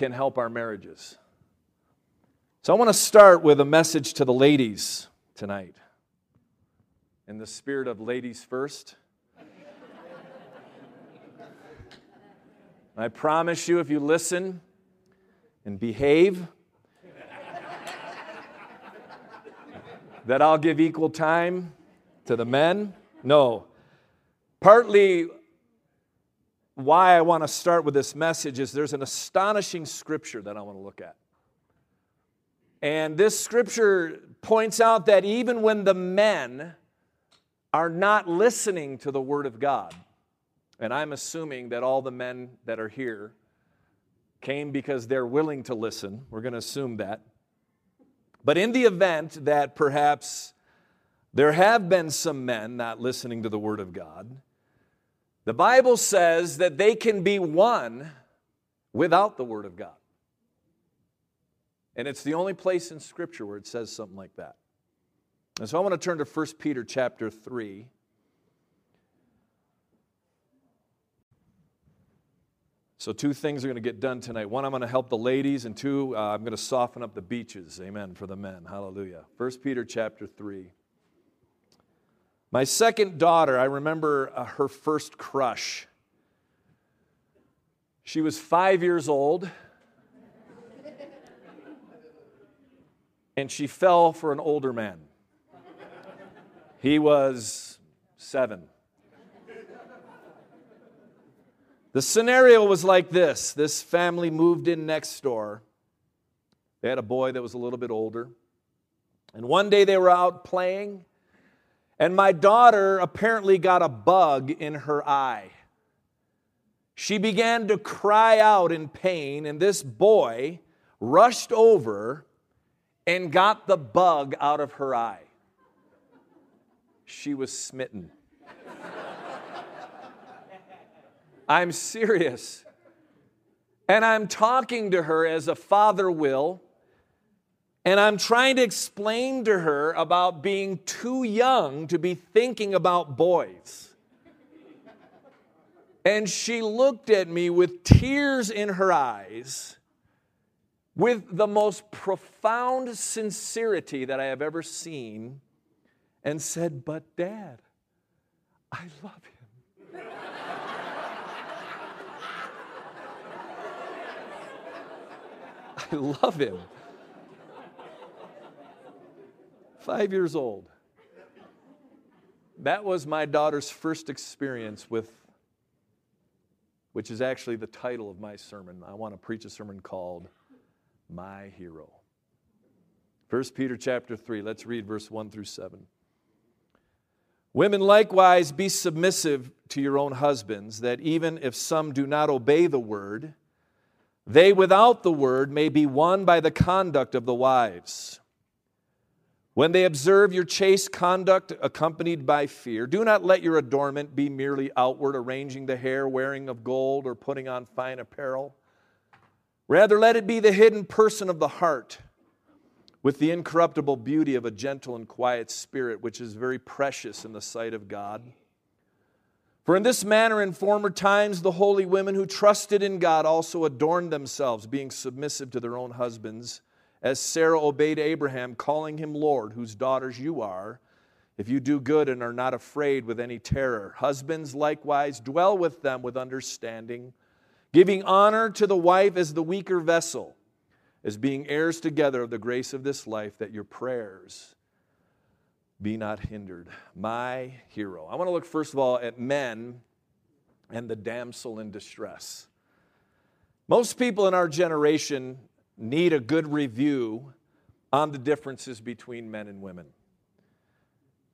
can help our marriages. So I want to start with a message to the ladies tonight. In the spirit of ladies first. I promise you, if you listen and behave, that I'll give equal time to the men. No. Partly why I want to start with this message is there's an astonishing scripture that I want to look at. And this scripture points out that even when the men are not listening to the word of God, and I'm assuming that all the men that are here came because they're willing to listen, we're going to assume that. But in the event that perhaps there have been some men not listening to the word of God, the Bible says that they can be won without the Word of God. And it's the only place in Scripture where it says something like that. And so I want to turn to 1 Peter chapter 3. So, two things are going to get done tonight. One, I'm going to help the ladies, and two, uh, I'm going to soften up the beaches. Amen. For the men. Hallelujah. 1 Peter chapter 3. My second daughter, I remember uh, her first crush. She was five years old, and she fell for an older man. He was seven. The scenario was like this this family moved in next door. They had a boy that was a little bit older. And one day they were out playing, and my daughter apparently got a bug in her eye. She began to cry out in pain, and this boy rushed over and got the bug out of her eye. She was smitten. I'm serious. And I'm talking to her as a father will and I'm trying to explain to her about being too young to be thinking about boys. And she looked at me with tears in her eyes, with the most profound sincerity that I have ever seen, and said, But, Dad, I love him. I love him. Five years old. That was my daughter's first experience with, which is actually the title of my sermon. I want to preach a sermon called My Hero. 1 Peter chapter 3, let's read verse 1 through 7. Women likewise be submissive to your own husbands, that even if some do not obey the word, they without the word may be won by the conduct of the wives when they observe your chaste conduct accompanied by fear, do not let your adornment be merely outward, arranging the hair, wearing of gold, or putting on fine apparel. Rather, let it be the hidden person of the heart, with the incorruptible beauty of a gentle and quiet spirit, which is very precious in the sight of God. For in this manner, in former times, the holy women who trusted in God also adorned themselves, being submissive to their own husbands as Sarah obeyed Abraham, calling him Lord, whose daughters you are, if you do good and are not afraid with any terror. Husbands likewise dwell with them with understanding, giving honor to the wife as the weaker vessel, as being heirs together of the grace of this life, that your prayers be not hindered. My hero. I want to look first of all at men and the damsel in distress. Most people in our generation need a good review on the differences between men and women.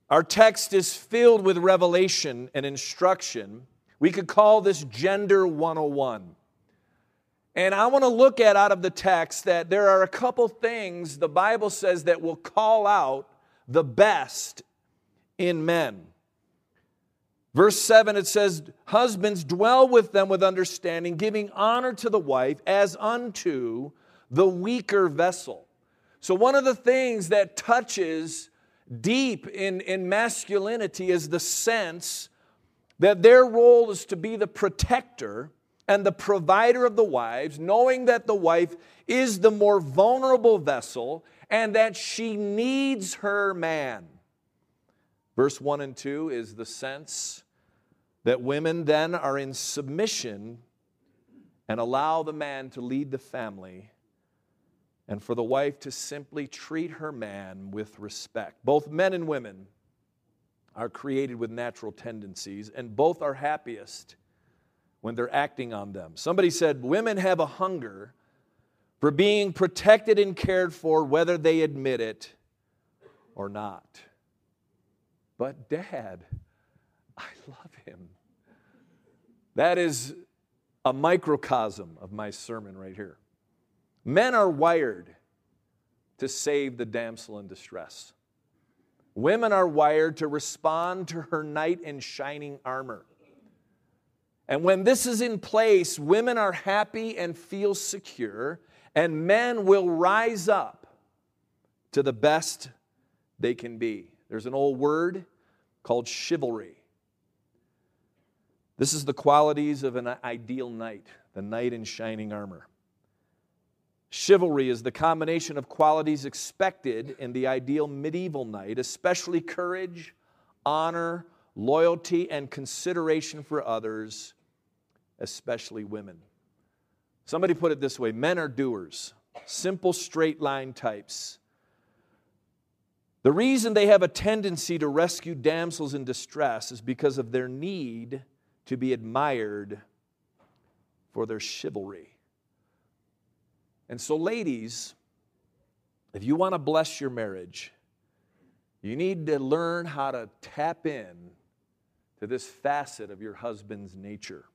Our text is filled with revelation and instruction. We could call this Gender 101. And I want to look at out of the text that there are a couple things the Bible says that will call out the best in men. Verse 7, it says, Husbands, dwell with them with understanding, giving honor to the wife as unto the weaker vessel. So, one of the things that touches deep in, in masculinity is the sense that their role is to be the protector and the provider of the wives, knowing that the wife is the more vulnerable vessel and that she needs her man. Verse 1 and 2 is the sense that women then are in submission and allow the man to lead the family and for the wife to simply treat her man with respect. Both men and women are created with natural tendencies, and both are happiest when they're acting on them. Somebody said women have a hunger for being protected and cared for, whether they admit it or not. But, Dad, I love him. That is a microcosm of my sermon right here. Men are wired to save the damsel in distress. Women are wired to respond to her knight in shining armor. And when this is in place, women are happy and feel secure, and men will rise up to the best they can be. There's an old word called chivalry. This is the qualities of an ideal knight, the knight in shining armor. Chivalry is the combination of qualities expected in the ideal medieval knight, especially courage, honor, loyalty, and consideration for others, especially women. Somebody put it this way men are doers, simple straight line types. The reason they have a tendency to rescue damsels in distress is because of their need to be admired for their chivalry. And so, ladies, if you want to bless your marriage, you need to learn how to tap in to this facet of your husband's nature.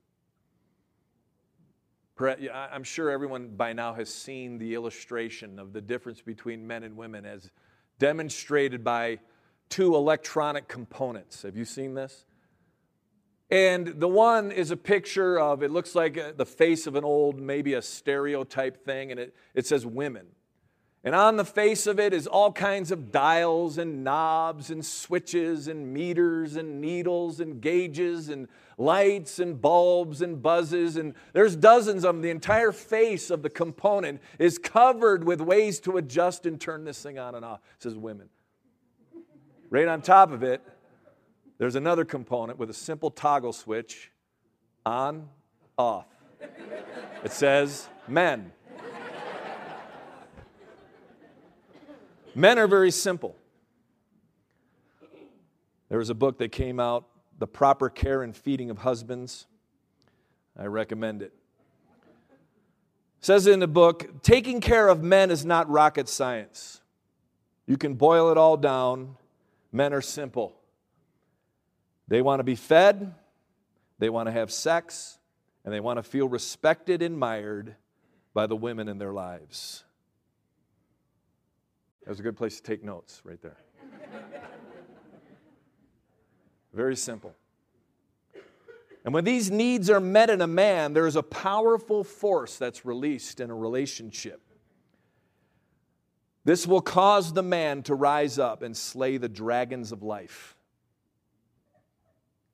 I'm sure everyone by now has seen the illustration of the difference between men and women as demonstrated by two electronic components. Have you seen this? And the one is a picture of, it looks like uh, the face of an old, maybe a stereotype thing, and it, it says women. And on the face of it is all kinds of dials and knobs and switches and meters and needles and gauges and lights and bulbs and buzzes. And there's dozens of them. The entire face of the component is covered with ways to adjust and turn this thing on and off. It says women. Right on top of it there's another component with a simple toggle switch on, off. It says men. Men are very simple. There was a book that came out, The Proper Care and Feeding of Husbands. I recommend it. it. Says in the book, taking care of men is not rocket science. You can boil it all down. Men are simple. They want to be fed, they want to have sex, and they want to feel respected and admired by the women in their lives. That was a good place to take notes right there. Very simple. And when these needs are met in a man, there is a powerful force that's released in a relationship. This will cause the man to rise up and slay the dragons of life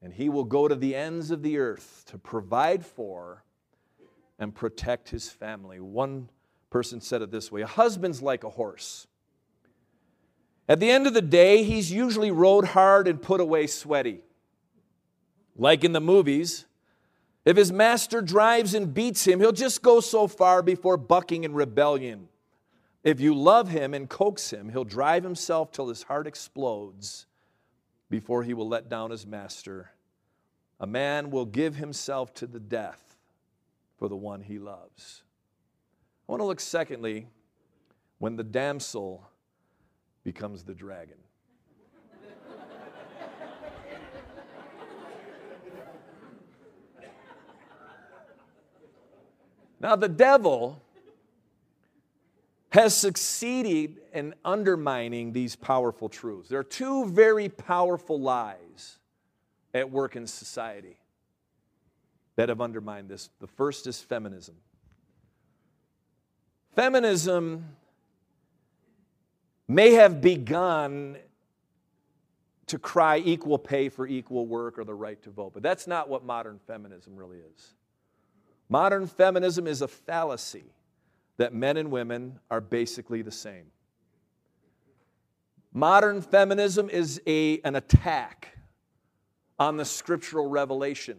and he will go to the ends of the earth to provide for and protect his family. One person said it this way A husband's like a horse. At the end of the day, he's usually rode hard and put away sweaty. Like in the movies, if his master drives and beats him, he'll just go so far before bucking in rebellion. If you love him and coax him, he'll drive himself till his heart explodes before he will let down his master. A man will give himself to the death for the one he loves. I want to look, secondly, when the damsel becomes the dragon. now, the devil has succeeded in undermining these powerful truths. There are two very powerful lies at work in society that have undermined this. The first is feminism. Feminism may have begun to cry equal pay for equal work or the right to vote, but that's not what modern feminism really is. Modern feminism is a fallacy that men and women are basically the same. Modern feminism is a, an attack on the scriptural revelation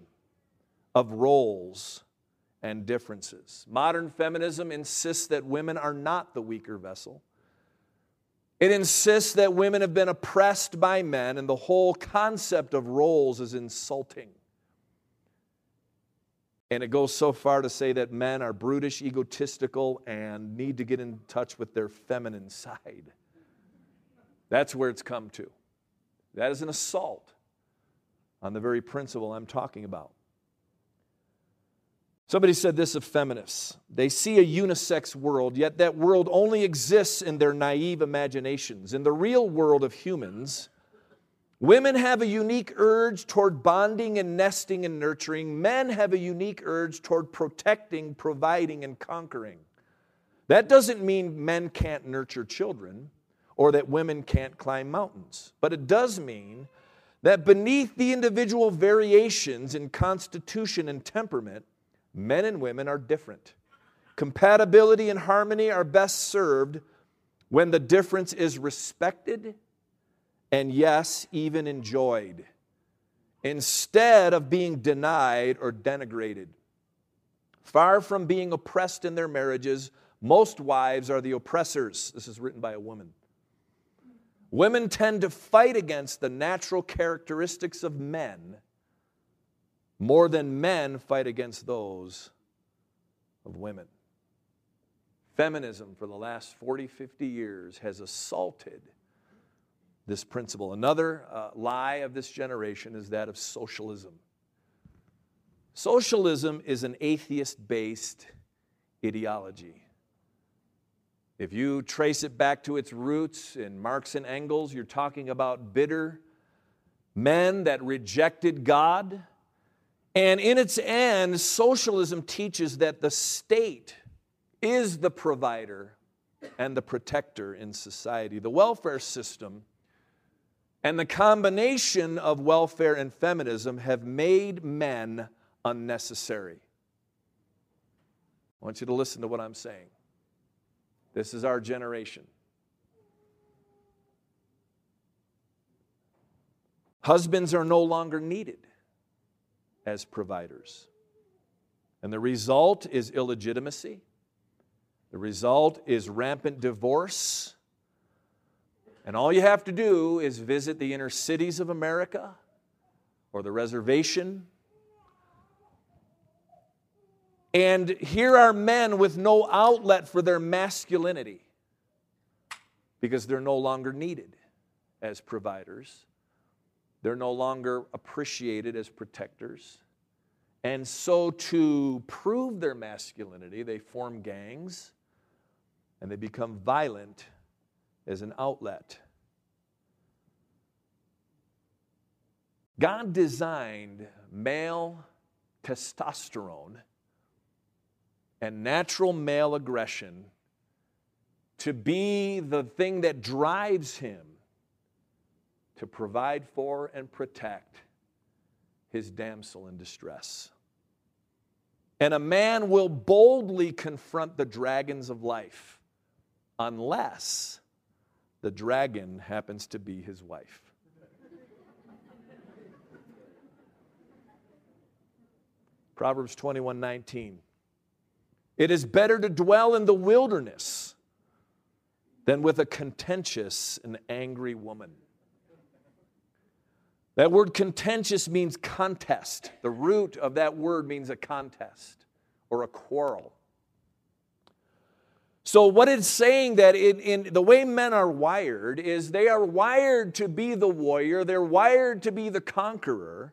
of roles and differences. Modern feminism insists that women are not the weaker vessel. It insists that women have been oppressed by men, and the whole concept of roles is insulting. And it goes so far to say that men are brutish, egotistical, and need to get in touch with their feminine side. That's where it's come to. That is an assault on the very principle I'm talking about. Somebody said this of feminists. They see a unisex world, yet that world only exists in their naive imaginations. In the real world of humans, women have a unique urge toward bonding and nesting and nurturing. Men have a unique urge toward protecting, providing, and conquering. That doesn't mean men can't nurture children or that women can't climb mountains, but it does mean that beneath the individual variations in constitution and temperament, Men and women are different. Compatibility and harmony are best served when the difference is respected and, yes, even enjoyed, instead of being denied or denigrated. Far from being oppressed in their marriages, most wives are the oppressors. This is written by a woman. Women tend to fight against the natural characteristics of men more than men fight against those of women. Feminism for the last 40, 50 years has assaulted this principle. Another uh, lie of this generation is that of socialism. Socialism is an atheist based ideology. If you trace it back to its roots in Marx and Engels, you're talking about bitter men that rejected God and in its end, socialism teaches that the state is the provider and the protector in society. The welfare system and the combination of welfare and feminism have made men unnecessary. I want you to listen to what I'm saying. This is our generation. Husbands are no longer needed as providers. And the result is illegitimacy. The result is rampant divorce. And all you have to do is visit the inner cities of America or the reservation. And here are men with no outlet for their masculinity because they're no longer needed as providers. They're no longer appreciated as protectors. And so, to prove their masculinity, they form gangs and they become violent as an outlet. God designed male testosterone and natural male aggression to be the thing that drives him to provide for and protect his damsel in distress. And a man will boldly confront the dragons of life unless the dragon happens to be his wife. Proverbs 21 19. It is better to dwell in the wilderness than with a contentious and angry woman. That word contentious means contest. The root of that word means a contest or a quarrel. So, what it's saying that in, in, the way men are wired is they are wired to be the warrior, they're wired to be the conqueror.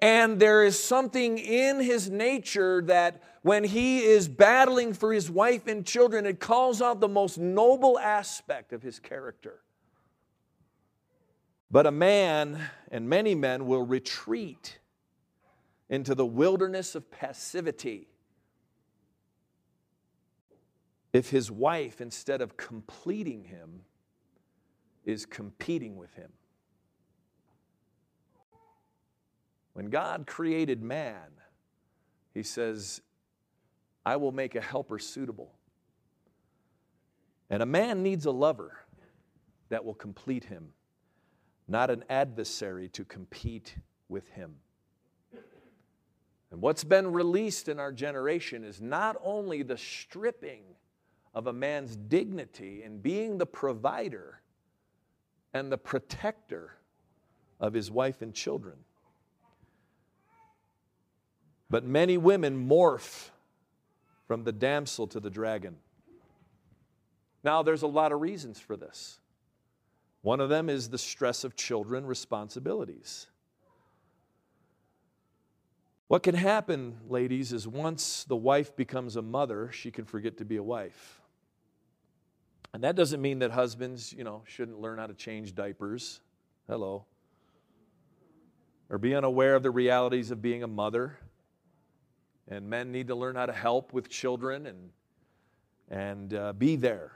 And there is something in his nature that when he is battling for his wife and children, it calls out the most noble aspect of his character. But a man, and many men, will retreat into the wilderness of passivity if his wife, instead of completing him, is competing with him. When God created man, he says, I will make a helper suitable. And a man needs a lover that will complete him, not an adversary to compete with him. And what's been released in our generation is not only the stripping of a man's dignity in being the provider and the protector of his wife and children, but many women morph from the damsel to the dragon. Now, there's a lot of reasons for this. One of them is the stress of children responsibilities. What can happen, ladies, is once the wife becomes a mother, she can forget to be a wife. And that doesn't mean that husbands, you know, shouldn't learn how to change diapers. Hello. Or be unaware of the realities of being a mother. And men need to learn how to help with children and, and uh, be there.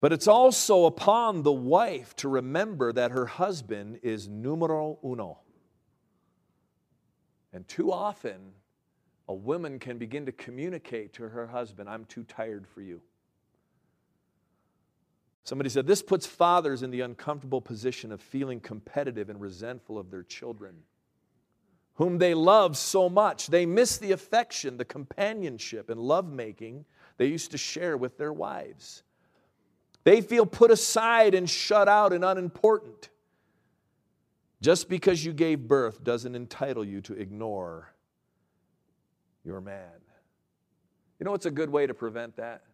But it's also upon the wife to remember that her husband is numero uno. And too often, a woman can begin to communicate to her husband, I'm too tired for you. Somebody said, This puts fathers in the uncomfortable position of feeling competitive and resentful of their children, whom they love so much. They miss the affection, the companionship, and lovemaking they used to share with their wives. They feel put aside and shut out and unimportant. Just because you gave birth doesn't entitle you to ignore your man. You know what's a good way to prevent that?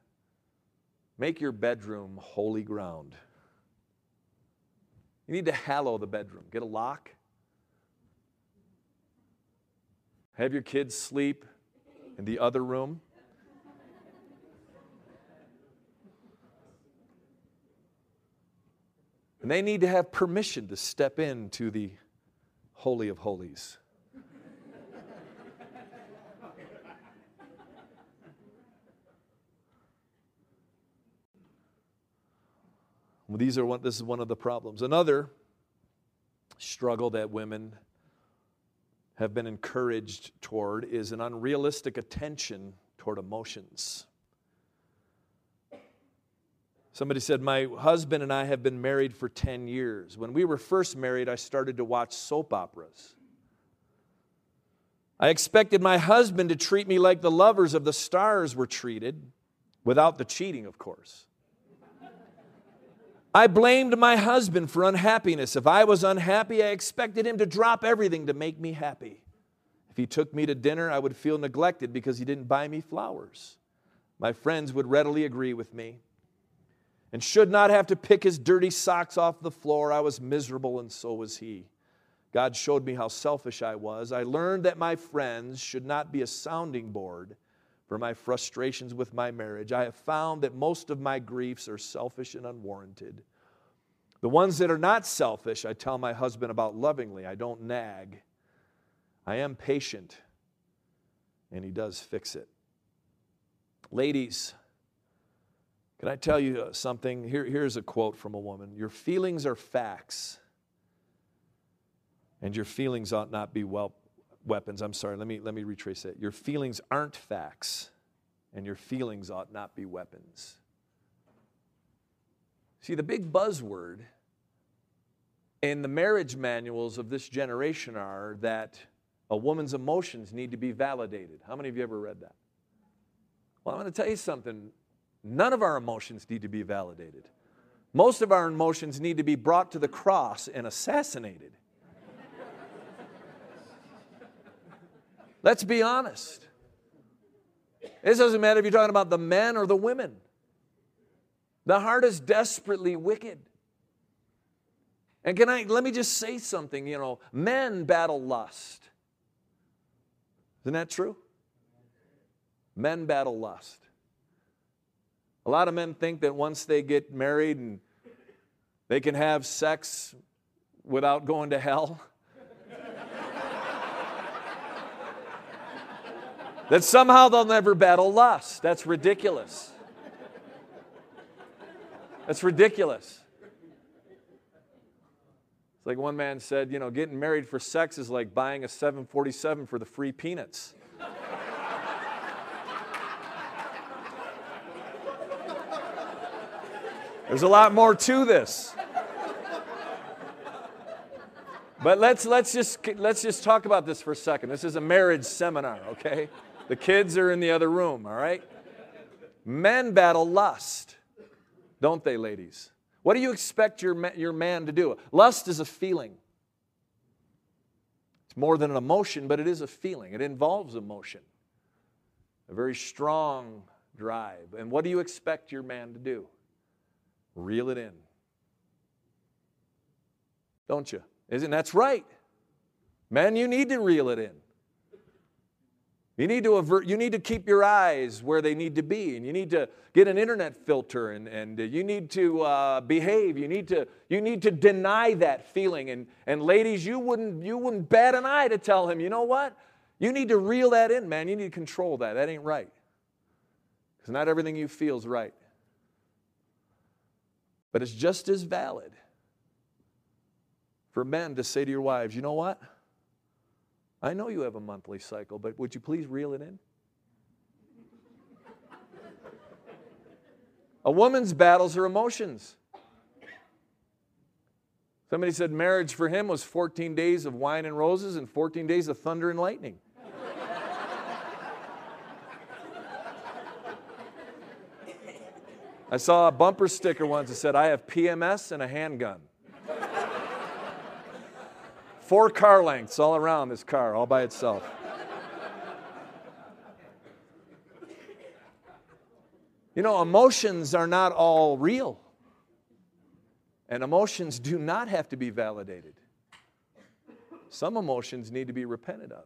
Make your bedroom holy ground. You need to hallow the bedroom. Get a lock. Have your kids sleep in the other room. And they need to have permission to step into the Holy of Holies. These are one, this is one of the problems. Another struggle that women have been encouraged toward is an unrealistic attention toward emotions. Somebody said, My husband and I have been married for 10 years. When we were first married, I started to watch soap operas. I expected my husband to treat me like the lovers of the stars were treated, without the cheating, of course. I blamed my husband for unhappiness. If I was unhappy, I expected him to drop everything to make me happy. If he took me to dinner, I would feel neglected because he didn't buy me flowers. My friends would readily agree with me and should not have to pick his dirty socks off the floor. I was miserable, and so was he. God showed me how selfish I was. I learned that my friends should not be a sounding board for my frustrations with my marriage. I have found that most of my griefs are selfish and unwarranted. The ones that are not selfish, I tell my husband about lovingly. I don't nag. I am patient, and he does fix it. Ladies, can I tell you uh, something? Here, here's a quote from a woman Your feelings are facts, and your feelings ought not be well, weapons. I'm sorry, let me, let me retrace it. Your feelings aren't facts, and your feelings ought not be weapons. See, the big buzzword in the marriage manuals of this generation are that a woman's emotions need to be validated. How many of you ever read that? Well, I'm going to tell you something. None of our emotions need to be validated. Most of our emotions need to be brought to the cross and assassinated. Let's be honest. It doesn't matter if you're talking about the men or the women. The heart is desperately wicked. And can I let me just say something, you know, men battle lust. Isn't that true? Men battle lust. A lot of men think that once they get married and they can have sex without going to hell. That somehow they'll never battle lust. That's ridiculous. That's ridiculous. It's like one man said, you know, getting married for sex is like buying a 747 for the free peanuts. There's a lot more to this. But let's, let's, just, let's just talk about this for a second. This is a marriage seminar, okay? The kids are in the other room, all right? Men battle lust, don't they, ladies? What do you expect your, your man to do? Lust is a feeling. It's more than an emotion, but it is a feeling. It involves emotion, a very strong drive. And what do you expect your man to do? Reel it in. Don't you? Isn't that's right? Men, you need to reel it in. You need to avert, you need to keep your eyes where they need to be, and you need to get an internet filter, and, and you need to uh, behave. You need to, you need to deny that feeling. And, and ladies, you wouldn't, you wouldn't bat an eye to tell him, you know what? You need to reel that in, man. You need to control that. That ain't right. Because not everything you feel is right. But it's just as valid for men to say to your wives, you know what? I know you have a monthly cycle, but would you please reel it in? a woman's battles her emotions. Somebody said marriage for him was 14 days of wine and roses and 14 days of thunder and lightning. I saw a bumper sticker once that said, I have PMS and a handgun. Four car lengths all around this car, all by itself. You know, emotions are not all real. And emotions do not have to be validated. Some emotions need to be repented of.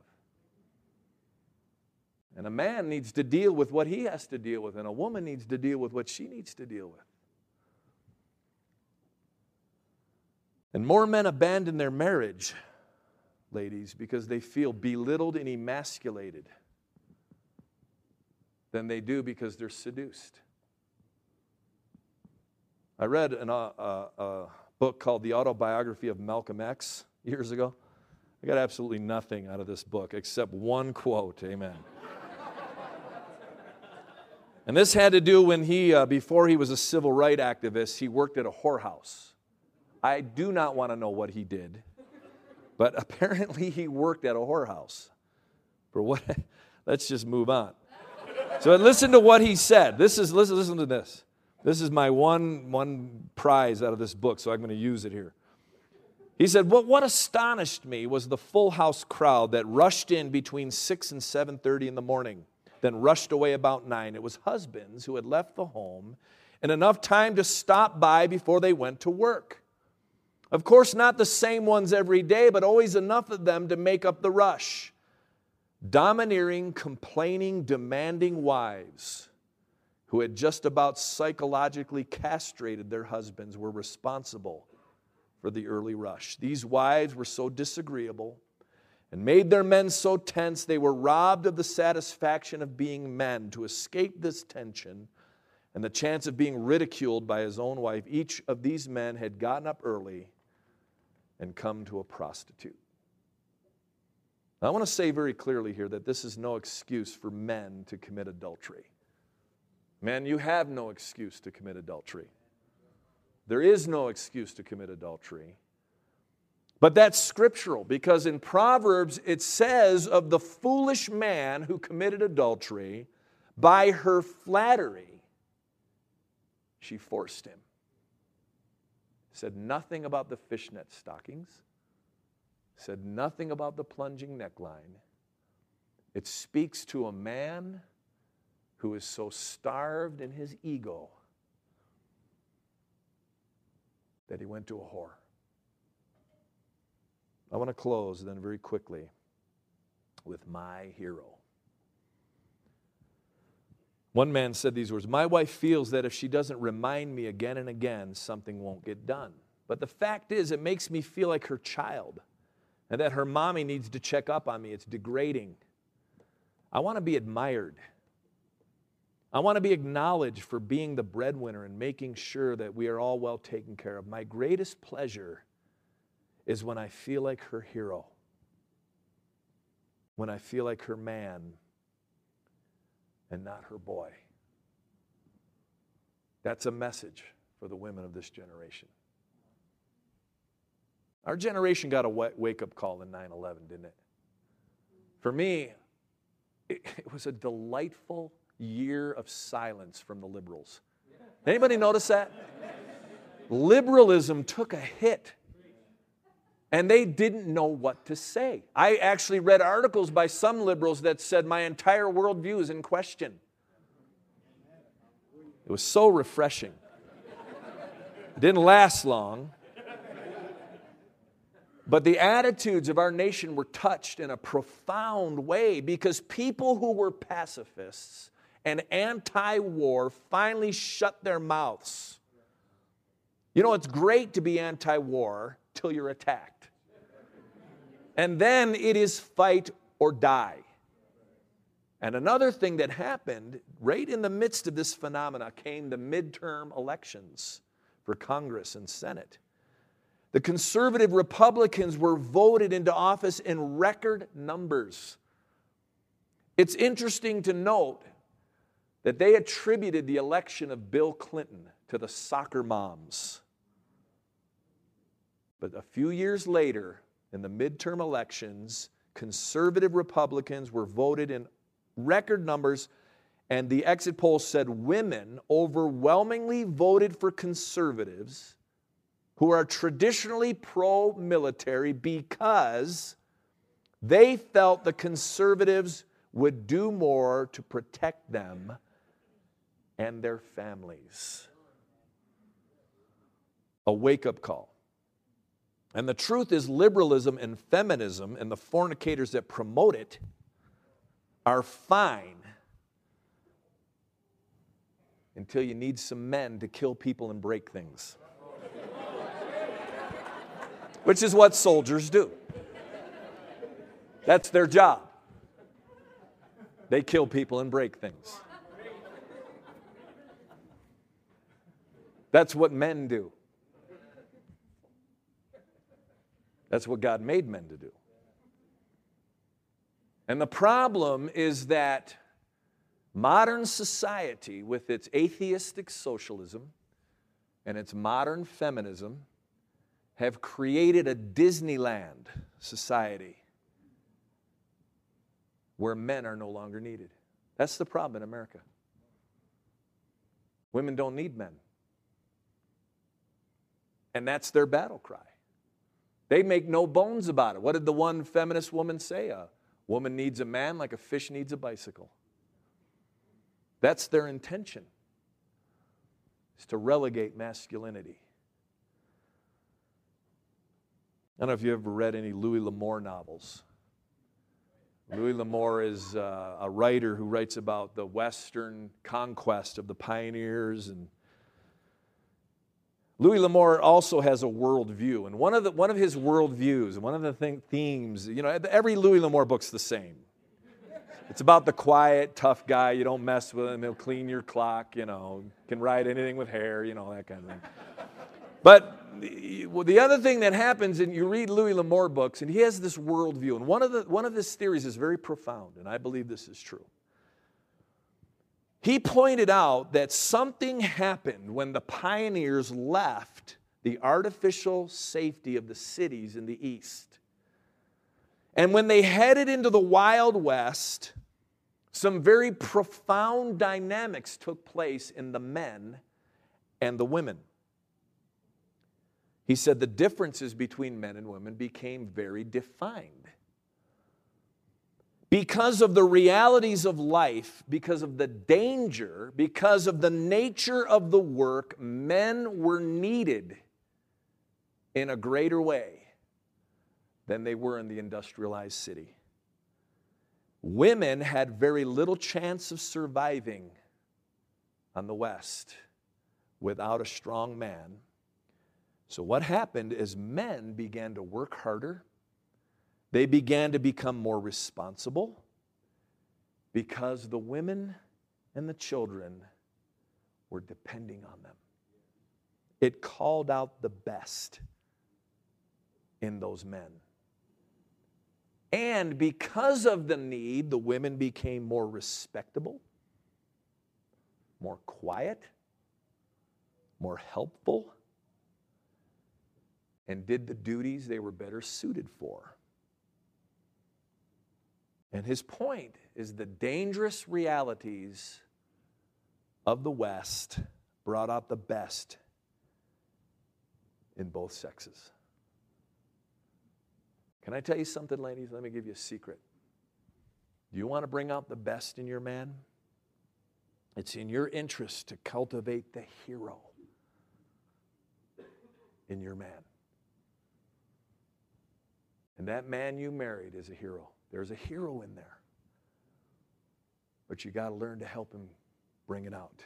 And a man needs to deal with what he has to deal with, and a woman needs to deal with what she needs to deal with. And more men abandon their marriage ladies, because they feel belittled and emasculated than they do because they're seduced. I read uh, uh, a book called The Autobiography of Malcolm X years ago. I got absolutely nothing out of this book except one quote. Amen. and this had to do when he, uh, before he was a civil rights activist, he worked at a whorehouse. I do not want to know what he did. But apparently he worked at a whorehouse. For what? Let's just move on. So listen to what he said. This is listen, listen to this. This is my one, one prize out of this book, so I'm going to use it here. He said, well, what astonished me was the full house crowd that rushed in between 6 and 7.30 in the morning, then rushed away about 9. It was husbands who had left the home and enough time to stop by before they went to work. Of course, not the same ones every day, but always enough of them to make up the rush. Domineering, complaining, demanding wives who had just about psychologically castrated their husbands were responsible for the early rush. These wives were so disagreeable and made their men so tense they were robbed of the satisfaction of being men. To escape this tension and the chance of being ridiculed by his own wife, each of these men had gotten up early and come to a prostitute. Now, I want to say very clearly here that this is no excuse for men to commit adultery. Men, you have no excuse to commit adultery. There is no excuse to commit adultery. But that's scriptural because in Proverbs it says of the foolish man who committed adultery, by her flattery, she forced him said nothing about the fishnet stockings, said nothing about the plunging neckline. It speaks to a man who is so starved in his ego that he went to a whore. I want to close then very quickly with my hero. One man said these words My wife feels that if she doesn't remind me again and again, something won't get done. But the fact is, it makes me feel like her child and that her mommy needs to check up on me. It's degrading. I want to be admired. I want to be acknowledged for being the breadwinner and making sure that we are all well taken care of. My greatest pleasure is when I feel like her hero, when I feel like her man and not her boy. That's a message for the women of this generation. Our generation got a wake up call in 9 11, didn't it? For me, it, it was a delightful year of silence from the liberals. Anybody notice that? Liberalism took a hit and they didn't know what to say. I actually read articles by some liberals that said my entire worldview is in question. It was so refreshing. It didn't last long. But the attitudes of our nation were touched in a profound way because people who were pacifists and anti war finally shut their mouths. You know, it's great to be anti war till you're attacked. And then it is fight or die. And another thing that happened right in the midst of this phenomena came the midterm elections for Congress and Senate. The conservative Republicans were voted into office in record numbers. It's interesting to note that they attributed the election of Bill Clinton to the soccer moms. But a few years later, in the midterm elections, conservative Republicans were voted in record numbers, and the exit polls said women overwhelmingly voted for conservatives who are traditionally pro military because they felt the conservatives would do more to protect them and their families. A wake up call. And the truth is, liberalism and feminism and the fornicators that promote it are fine until you need some men to kill people and break things, which is what soldiers do. That's their job. They kill people and break things. That's what men do. That's what God made men to do. And the problem is that modern society, with its atheistic socialism and its modern feminism, have created a Disneyland society where men are no longer needed. That's the problem in America. Women don't need men. And that's their battle cry. They make no bones about it. What did the one feminist woman say? A woman needs a man like a fish needs a bicycle. That's their intention, is to relegate masculinity. I don't know if you ever read any Louis L'Amour novels. Louis L'Amour is uh, a writer who writes about the Western conquest of the pioneers and Louis L'Amour also has a worldview, and one of, the, one of his worldviews, one of the thing, themes, you know, every Louis L'Amour book's the same. It's about the quiet, tough guy. You don't mess with him. He'll clean your clock, you know, can ride anything with hair, you know, that kind of thing. But well, the other thing that happens, and you read Louis L'Amour books, and he has this worldview, and one of, the, one of his theories is very profound, and I believe this is true. He pointed out that something happened when the pioneers left the artificial safety of the cities in the east. And when they headed into the Wild West, some very profound dynamics took place in the men and the women. He said the differences between men and women became very defined because of the realities of life, because of the danger, because of the nature of the work, men were needed in a greater way than they were in the industrialized city. Women had very little chance of surviving on the West without a strong man. So, what happened is men began to work harder they began to become more responsible because the women and the children were depending on them. It called out the best in those men. And because of the need, the women became more respectable, more quiet, more helpful, and did the duties they were better suited for. And his point is the dangerous realities of the West brought out the best in both sexes. Can I tell you something, ladies? Let me give you a secret. Do you want to bring out the best in your man? It's in your interest to cultivate the hero in your man. And that man you married is a hero. There's a hero in there. But you got to learn to help him bring it out.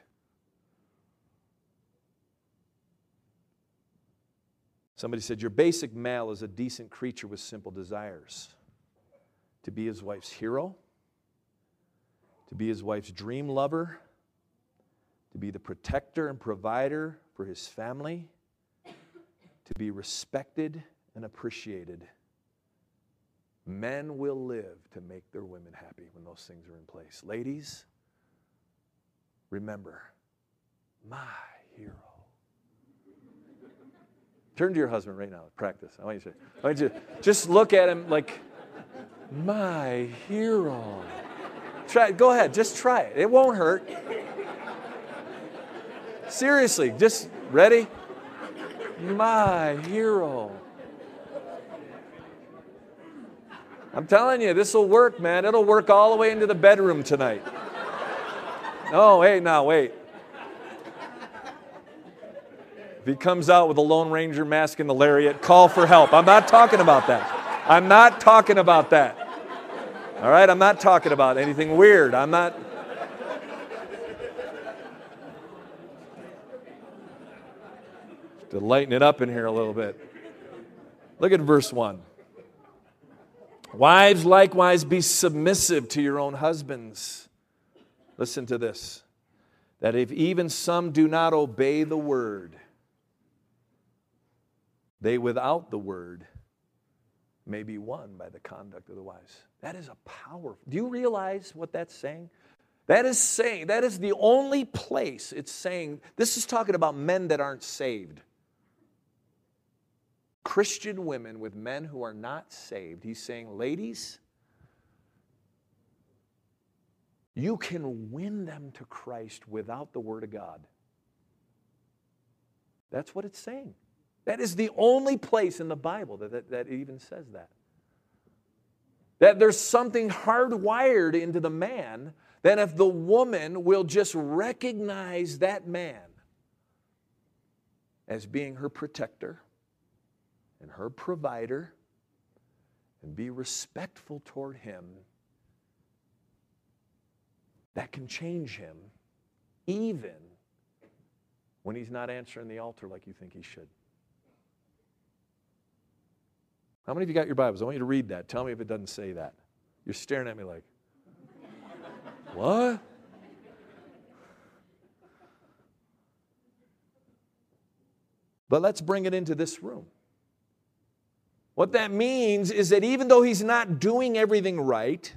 Somebody said, Your basic male is a decent creature with simple desires to be his wife's hero, to be his wife's dream lover, to be the protector and provider for his family, to be respected and appreciated. Men will live to make their women happy when those things are in place. Ladies, remember, my hero. Turn to your husband right now. Practice. I want you to, I want you to just look at him like, my hero. Try. Go ahead. Just try it. It won't hurt. Seriously, just ready? My hero. I'm telling you, this will work, man. It'll work all the way into the bedroom tonight. Oh, hey, now, wait. If he comes out with a Lone Ranger mask and the lariat, call for help. I'm not talking about that. I'm not talking about that. All right? I'm not talking about anything weird. I'm not. To lighten it up in here a little bit. Look at verse 1. Wives, likewise, be submissive to your own husbands. Listen to this that if even some do not obey the word, they without the word may be won by the conduct of the wives. That is a powerful. Do you realize what that's saying? That is saying, that is the only place it's saying, this is talking about men that aren't saved. Christian women with men who are not saved. He's saying, ladies, you can win them to Christ without the Word of God. That's what it's saying. That is the only place in the Bible that, that, that even says that. That there's something hardwired into the man that if the woman will just recognize that man as being her protector, and her provider and be respectful toward him, that can change him even when he's not answering the altar like you think he should. How many of you got your Bibles? I want you to read that. Tell me if it doesn't say that. You're staring at me like, what? But let's bring it into this room. What that means is that even though he's not doing everything right,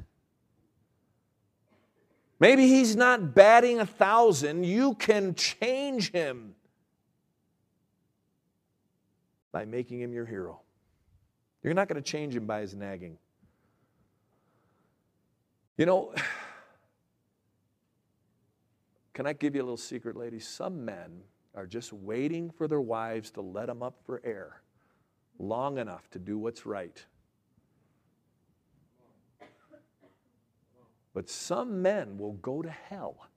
maybe he's not batting a thousand, you can change him by making him your hero. You're not going to change him by his nagging. You know, can I give you a little secret, ladies? Some men are just waiting for their wives to let them up for air long enough to do what's right. But some men will go to hell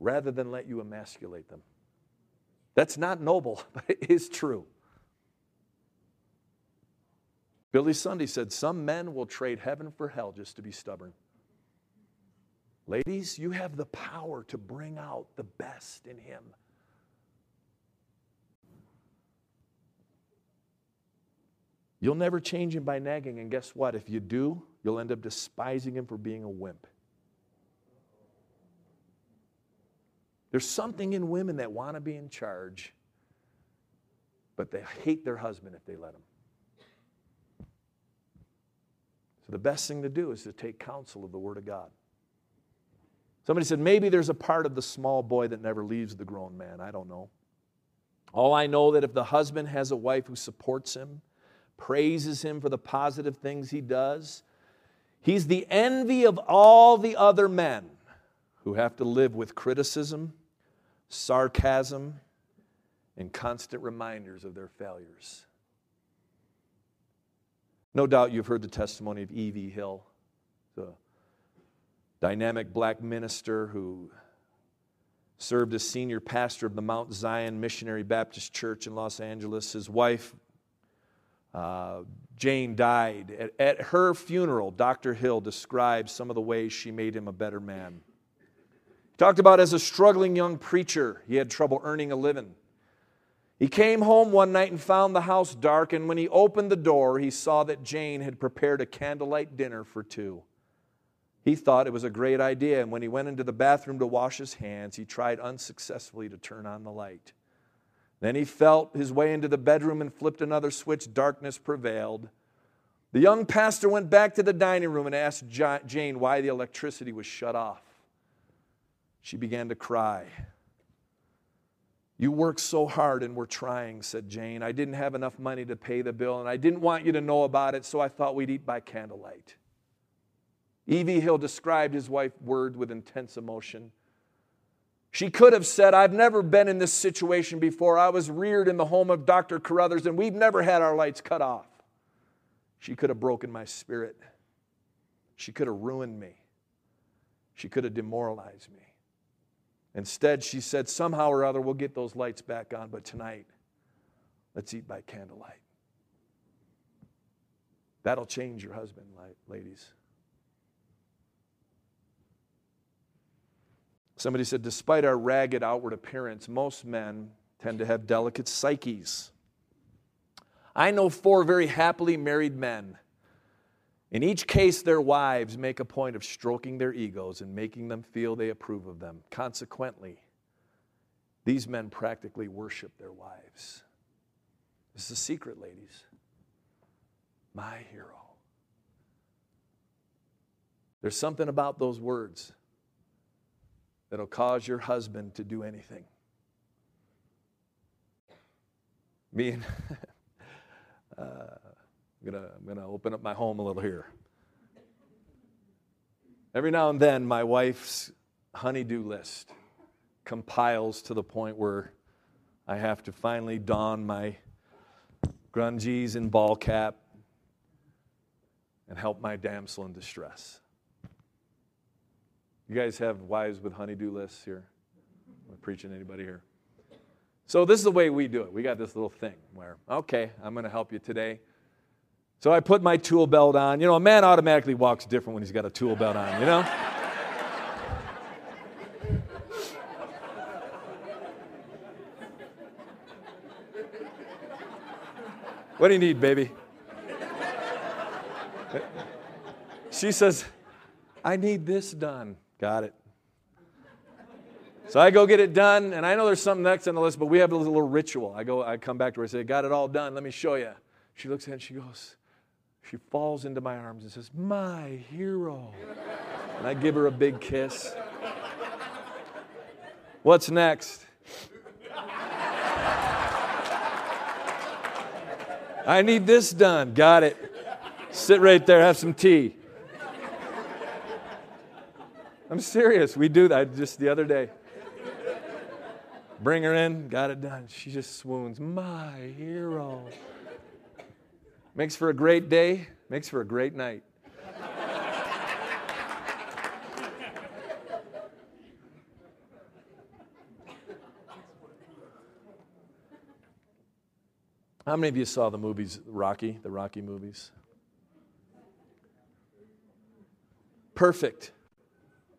rather than let you emasculate them. That's not noble, but it is true. Billy Sunday said, Some men will trade heaven for hell just to be stubborn. Ladies, you have the power to bring out the best in him. You'll never change him by nagging, and guess what? If you do, you'll end up despising him for being a wimp. There's something in women that want to be in charge but they hate their husband if they let them. So the best thing to do is to take counsel of the Word of God. Somebody said, maybe there's a part of the small boy that never leaves the grown man. I don't know. All I know that if the husband has a wife who supports him, praises him for the positive things he does, he's the envy of all the other men who have to live with criticism, sarcasm, and constant reminders of their failures. No doubt you've heard the testimony of E.V. Hill, the dynamic black minister who served as senior pastor of the Mount Zion Missionary Baptist Church in Los Angeles. His wife, uh, Jane, died. At, at her funeral, Dr. Hill described some of the ways she made him a better man. He talked about as a struggling young preacher, he had trouble earning a living. He came home one night and found the house dark, and when he opened the door, he saw that Jane had prepared a candlelight dinner for two. He thought it was a great idea, and when he went into the bathroom to wash his hands, he tried unsuccessfully to turn on the light. Then he felt his way into the bedroom and flipped another switch. Darkness prevailed. The young pastor went back to the dining room and asked Jane why the electricity was shut off. She began to cry. You work so hard and we're trying, said Jane. I didn't have enough money to pay the bill and I didn't want you to know about it, so I thought we'd eat by candlelight. E.V. Hill described his wife's word with intense emotion. She could have said, I've never been in this situation before. I was reared in the home of Dr. Carruthers and we've never had our lights cut off. She could have broken my spirit. She could have ruined me. She could have demoralized me. Instead, she said, somehow or other, we'll get those lights back on, but tonight, let's eat by candlelight. That'll change your husband, ladies. Somebody said, despite our ragged outward appearance, most men tend to have delicate psyches. I know four very happily married men in each case, their wives make a point of stroking their egos and making them feel they approve of them. Consequently, these men practically worship their wives. This is a secret, ladies. My hero. There's something about those words that'll cause your husband to do anything. Me and. uh, I'm gonna, I'm gonna open up my home a little here. Every now and then, my wife's honeydew list compiles to the point where I have to finally don my grungies and ball cap and help my damsel in distress. You guys have wives with honeydew lists here? Am I preaching anybody here? So this is the way we do it. We got this little thing where, okay, I'm going to help you today. So I put my tool belt on. You know, a man automatically walks different when he's got a tool belt on, you know? what do you need, baby? She says, I need this done. Got it. So I go get it done, and I know there's something next on the list, but we have a little ritual. I go, I come back to her, I say, Got it all done. Let me show you. She looks at it and she goes, she falls into my arms and says, My hero. And I give her a big kiss. What's next? I need this done. Got it. Sit right there, have some tea. I'm serious. We do that just the other day. Bring her in, got it done. She just swoons. My hero. Makes for a great day, makes for a great night. How many of you saw the movies Rocky, the Rocky movies? Perfect.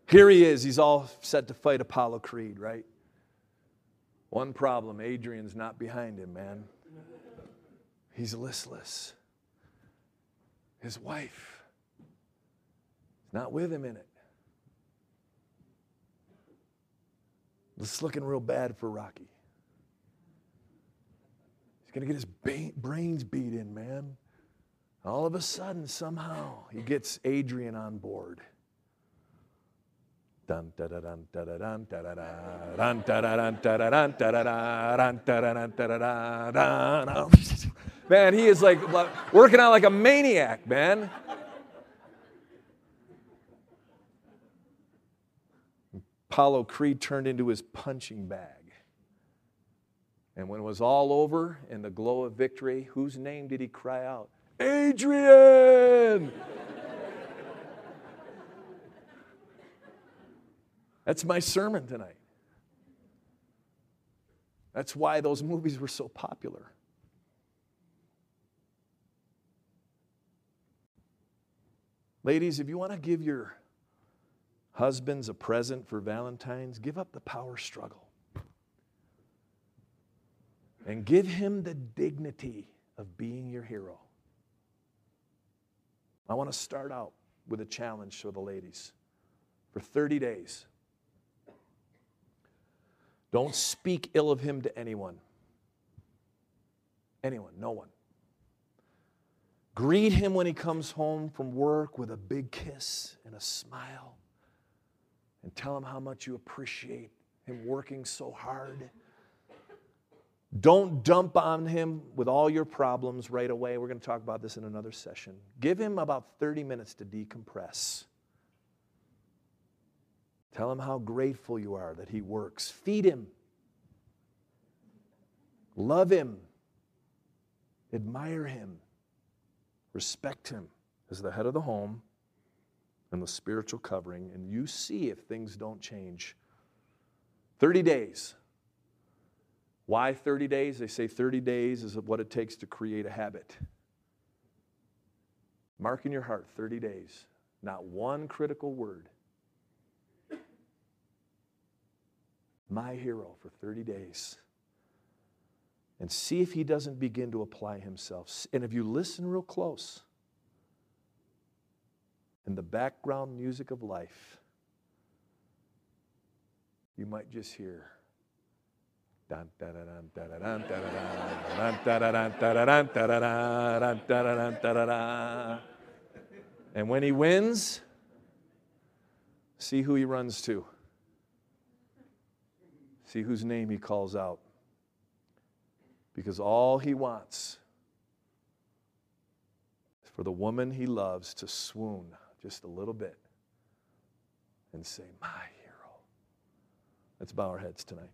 Here he is. He's all set to fight Apollo Creed, right? One problem Adrian's not behind him, man. He's listless his wife is not with him in it. It's looking real bad for Rocky. He's going to get his ba- brains beat in, man. All of a sudden, somehow, he gets Adrian on board. Man, he is like working out like a maniac, man. Apollo Creed turned into his punching bag. And when it was all over in the glow of victory, whose name did he cry out? Adrian! That's my sermon tonight. That's why those movies were so popular. Ladies, if you want to give your husbands a present for Valentine's, give up the power struggle. And give him the dignity of being your hero. I want to start out with a challenge for the ladies for 30 days. Don't speak ill of him to anyone. Anyone, no one. Greet him when he comes home from work with a big kiss and a smile. And tell him how much you appreciate him working so hard. Don't dump on him with all your problems right away. We're going to talk about this in another session. Give him about 30 minutes to decompress. Tell him how grateful you are that he works. Feed him. Love him. Admire him. Respect him as the head of the home and the spiritual covering, and you see if things don't change. 30 days. Why 30 days? They say 30 days is what it takes to create a habit. Mark in your heart 30 days, not one critical word. My hero for 30 days. And see if he doesn't begin to apply himself. And if you listen real close, in the background music of life, you might just hear. And when he wins, see who he runs to. See whose name he calls out. Because all he wants is for the woman he loves to swoon just a little bit and say, My hero. Let's bow our heads tonight.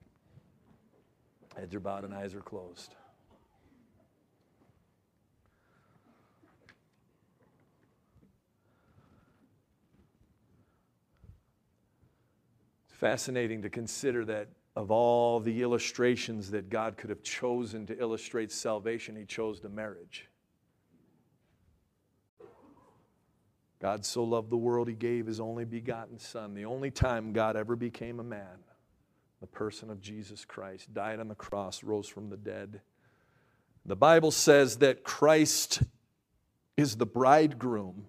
Heads are bowed and eyes are closed. It's fascinating to consider that of all the illustrations that God could have chosen to illustrate salvation, He chose the marriage. God so loved the world, He gave His only begotten Son. The only time God ever became a man, the person of Jesus Christ, died on the cross, rose from the dead. The Bible says that Christ is the bridegroom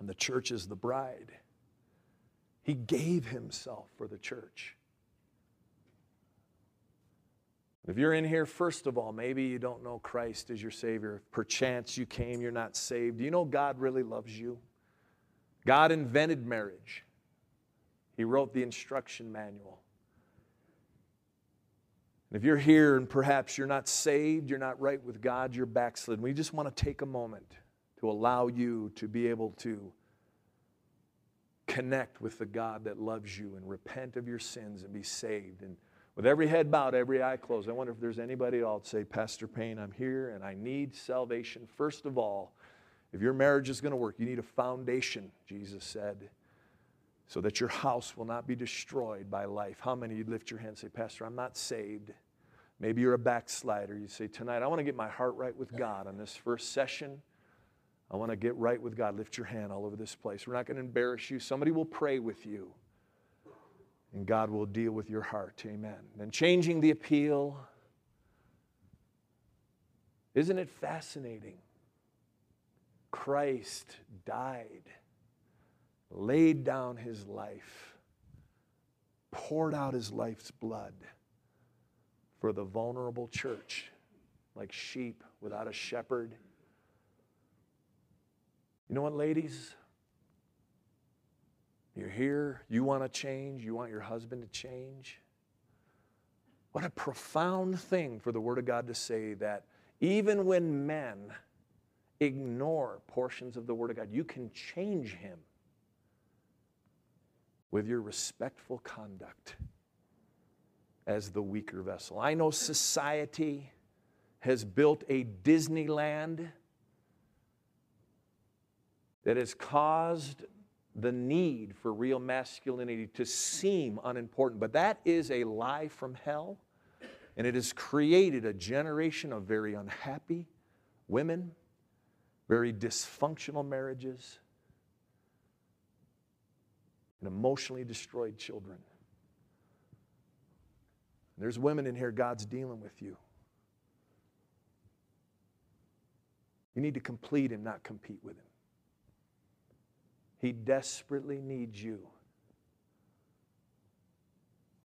and the church is the bride. He gave Himself for the church. If you're in here, first of all, maybe you don't know Christ as your Savior. Perchance you came, you're not saved. Do you know God really loves you? God invented marriage, He wrote the instruction manual. And if you're here and perhaps you're not saved, you're not right with God, you're backslidden, we just want to take a moment to allow you to be able to connect with the God that loves you and repent of your sins and be saved. And with every head bowed, every eye closed, I wonder if there's anybody else say, Pastor Payne, I'm here and I need salvation. First of all, if your marriage is going to work, you need a foundation, Jesus said, so that your house will not be destroyed by life. How many you'd lift your hand and say, Pastor, I'm not saved? Maybe you're a backslider. You say, Tonight, I want to get my heart right with God on this first session. I want to get right with God. Lift your hand all over this place. We're not going to embarrass you. Somebody will pray with you and God will deal with your heart. Amen. And changing the appeal. Isn't it fascinating? Christ died, laid down his life, poured out his life's blood for the vulnerable church like sheep without a shepherd. You know what, ladies? You're here, you want to change, you want your husband to change. What a profound thing for the Word of God to say that even when men ignore portions of the Word of God, you can change him with your respectful conduct as the weaker vessel. I know society has built a Disneyland that has caused the need for real masculinity to seem unimportant. But that is a lie from hell, and it has created a generation of very unhappy women, very dysfunctional marriages, and emotionally destroyed children. There's women in here, God's dealing with you. You need to complete Him, not compete with Him. He desperately needs you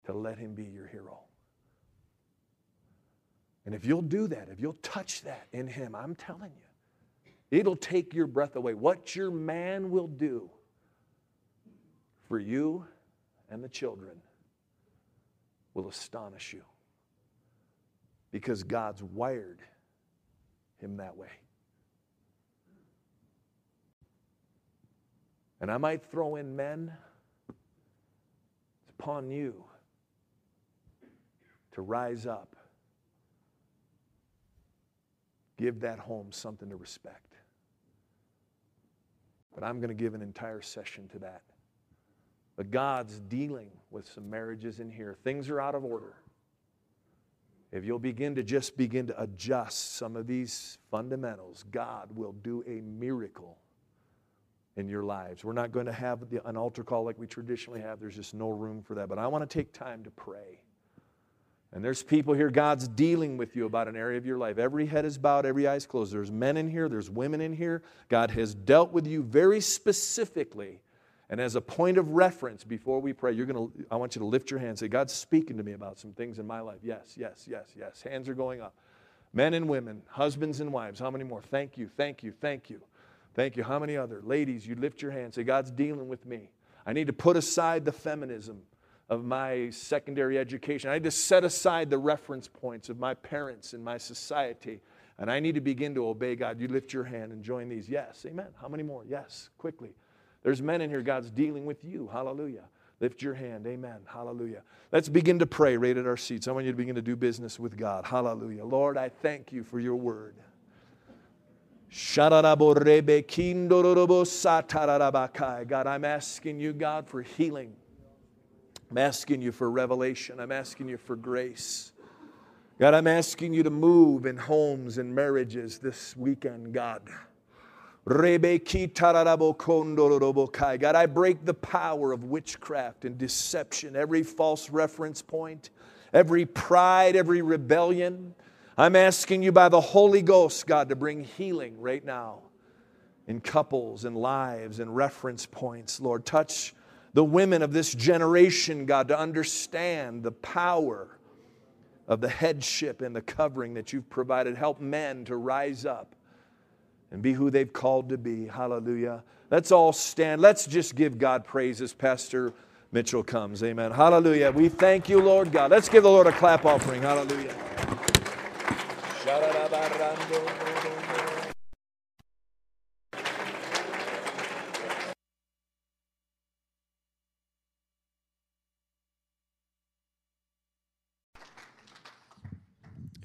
to let Him be your hero. And if you'll do that, if you'll touch that in Him, I'm telling you, it'll take your breath away. What your man will do for you and the children will astonish you because God's wired him that way. And I might throw in men, it's upon you to rise up. Give that home something to respect. But I'm going to give an entire session to that. But God's dealing with some marriages in here. Things are out of order. If you'll begin to just begin to adjust some of these fundamentals, God will do a miracle in your lives. We're not going to have the, an altar call like we traditionally have. There's just no room for that. But I want to take time to pray. And there's people here, God's dealing with you about an area of your life. Every head is bowed, every eye is closed. There's men in here, there's women in here. God has dealt with you very specifically and as a point of reference before we pray, you're to I want you to lift your hand and say, God's speaking to me about some things in my life. Yes, yes, yes, yes. Hands are going up. Men and women, husbands and wives, how many more? Thank you, thank you, thank you. Thank you. How many other? Ladies, you lift your hand. Say, God's dealing with me. I need to put aside the feminism of my secondary education. I need to set aside the reference points of my parents and my society. And I need to begin to obey God. You lift your hand and join these. Yes. Amen. How many more? Yes. Quickly. There's men in here, God's dealing with you. Hallelujah. Lift your hand. Amen. Hallelujah. Let's begin to pray right at our seats. I want you to begin to do business with God. Hallelujah. Lord, I thank you for your word. God, I'm asking you, God, for healing. I'm asking you for revelation. I'm asking you for grace. God, I'm asking you to move in homes and marriages this weekend, God. God, I break the power of witchcraft and deception, every false reference point, every pride, every rebellion. I'm asking you by the Holy Ghost, God, to bring healing right now in couples and lives and reference points. Lord, touch the women of this generation, God, to understand the power of the headship and the covering that you've provided. Help men to rise up and be who they've called to be. Hallelujah. Let's all stand. Let's just give God praise as Pastor Mitchell comes. Amen. Hallelujah. We thank you, Lord God. Let's give the Lord a clap offering. Hallelujah.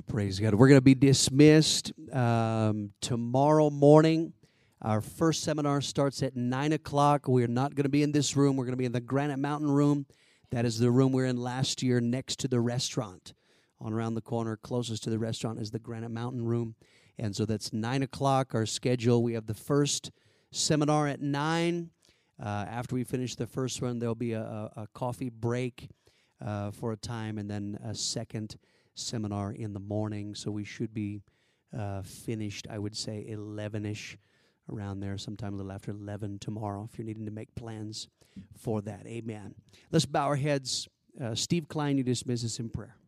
Praise God. We're going to be dismissed um, tomorrow morning. Our first seminar starts at 9 o'clock. We're not going to be in this room. We're going to be in the Granite Mountain room. That is the room we are in last year next to the restaurant. On around the corner, closest to the restaurant, is the Granite Mountain room. And so that's 9 o'clock, our schedule. We have the first seminar at 9. Uh, after we finish the first one, there'll be a, a, coffee break uh, for a time and then a second seminar in the morning, so we should be uh, finished, I would say, 11 ish, around there, sometime a little after 11 tomorrow, if you're needing to make plans for that. Amen. Let's bow our heads. Uh, Steve Klein, you dismiss us in prayer.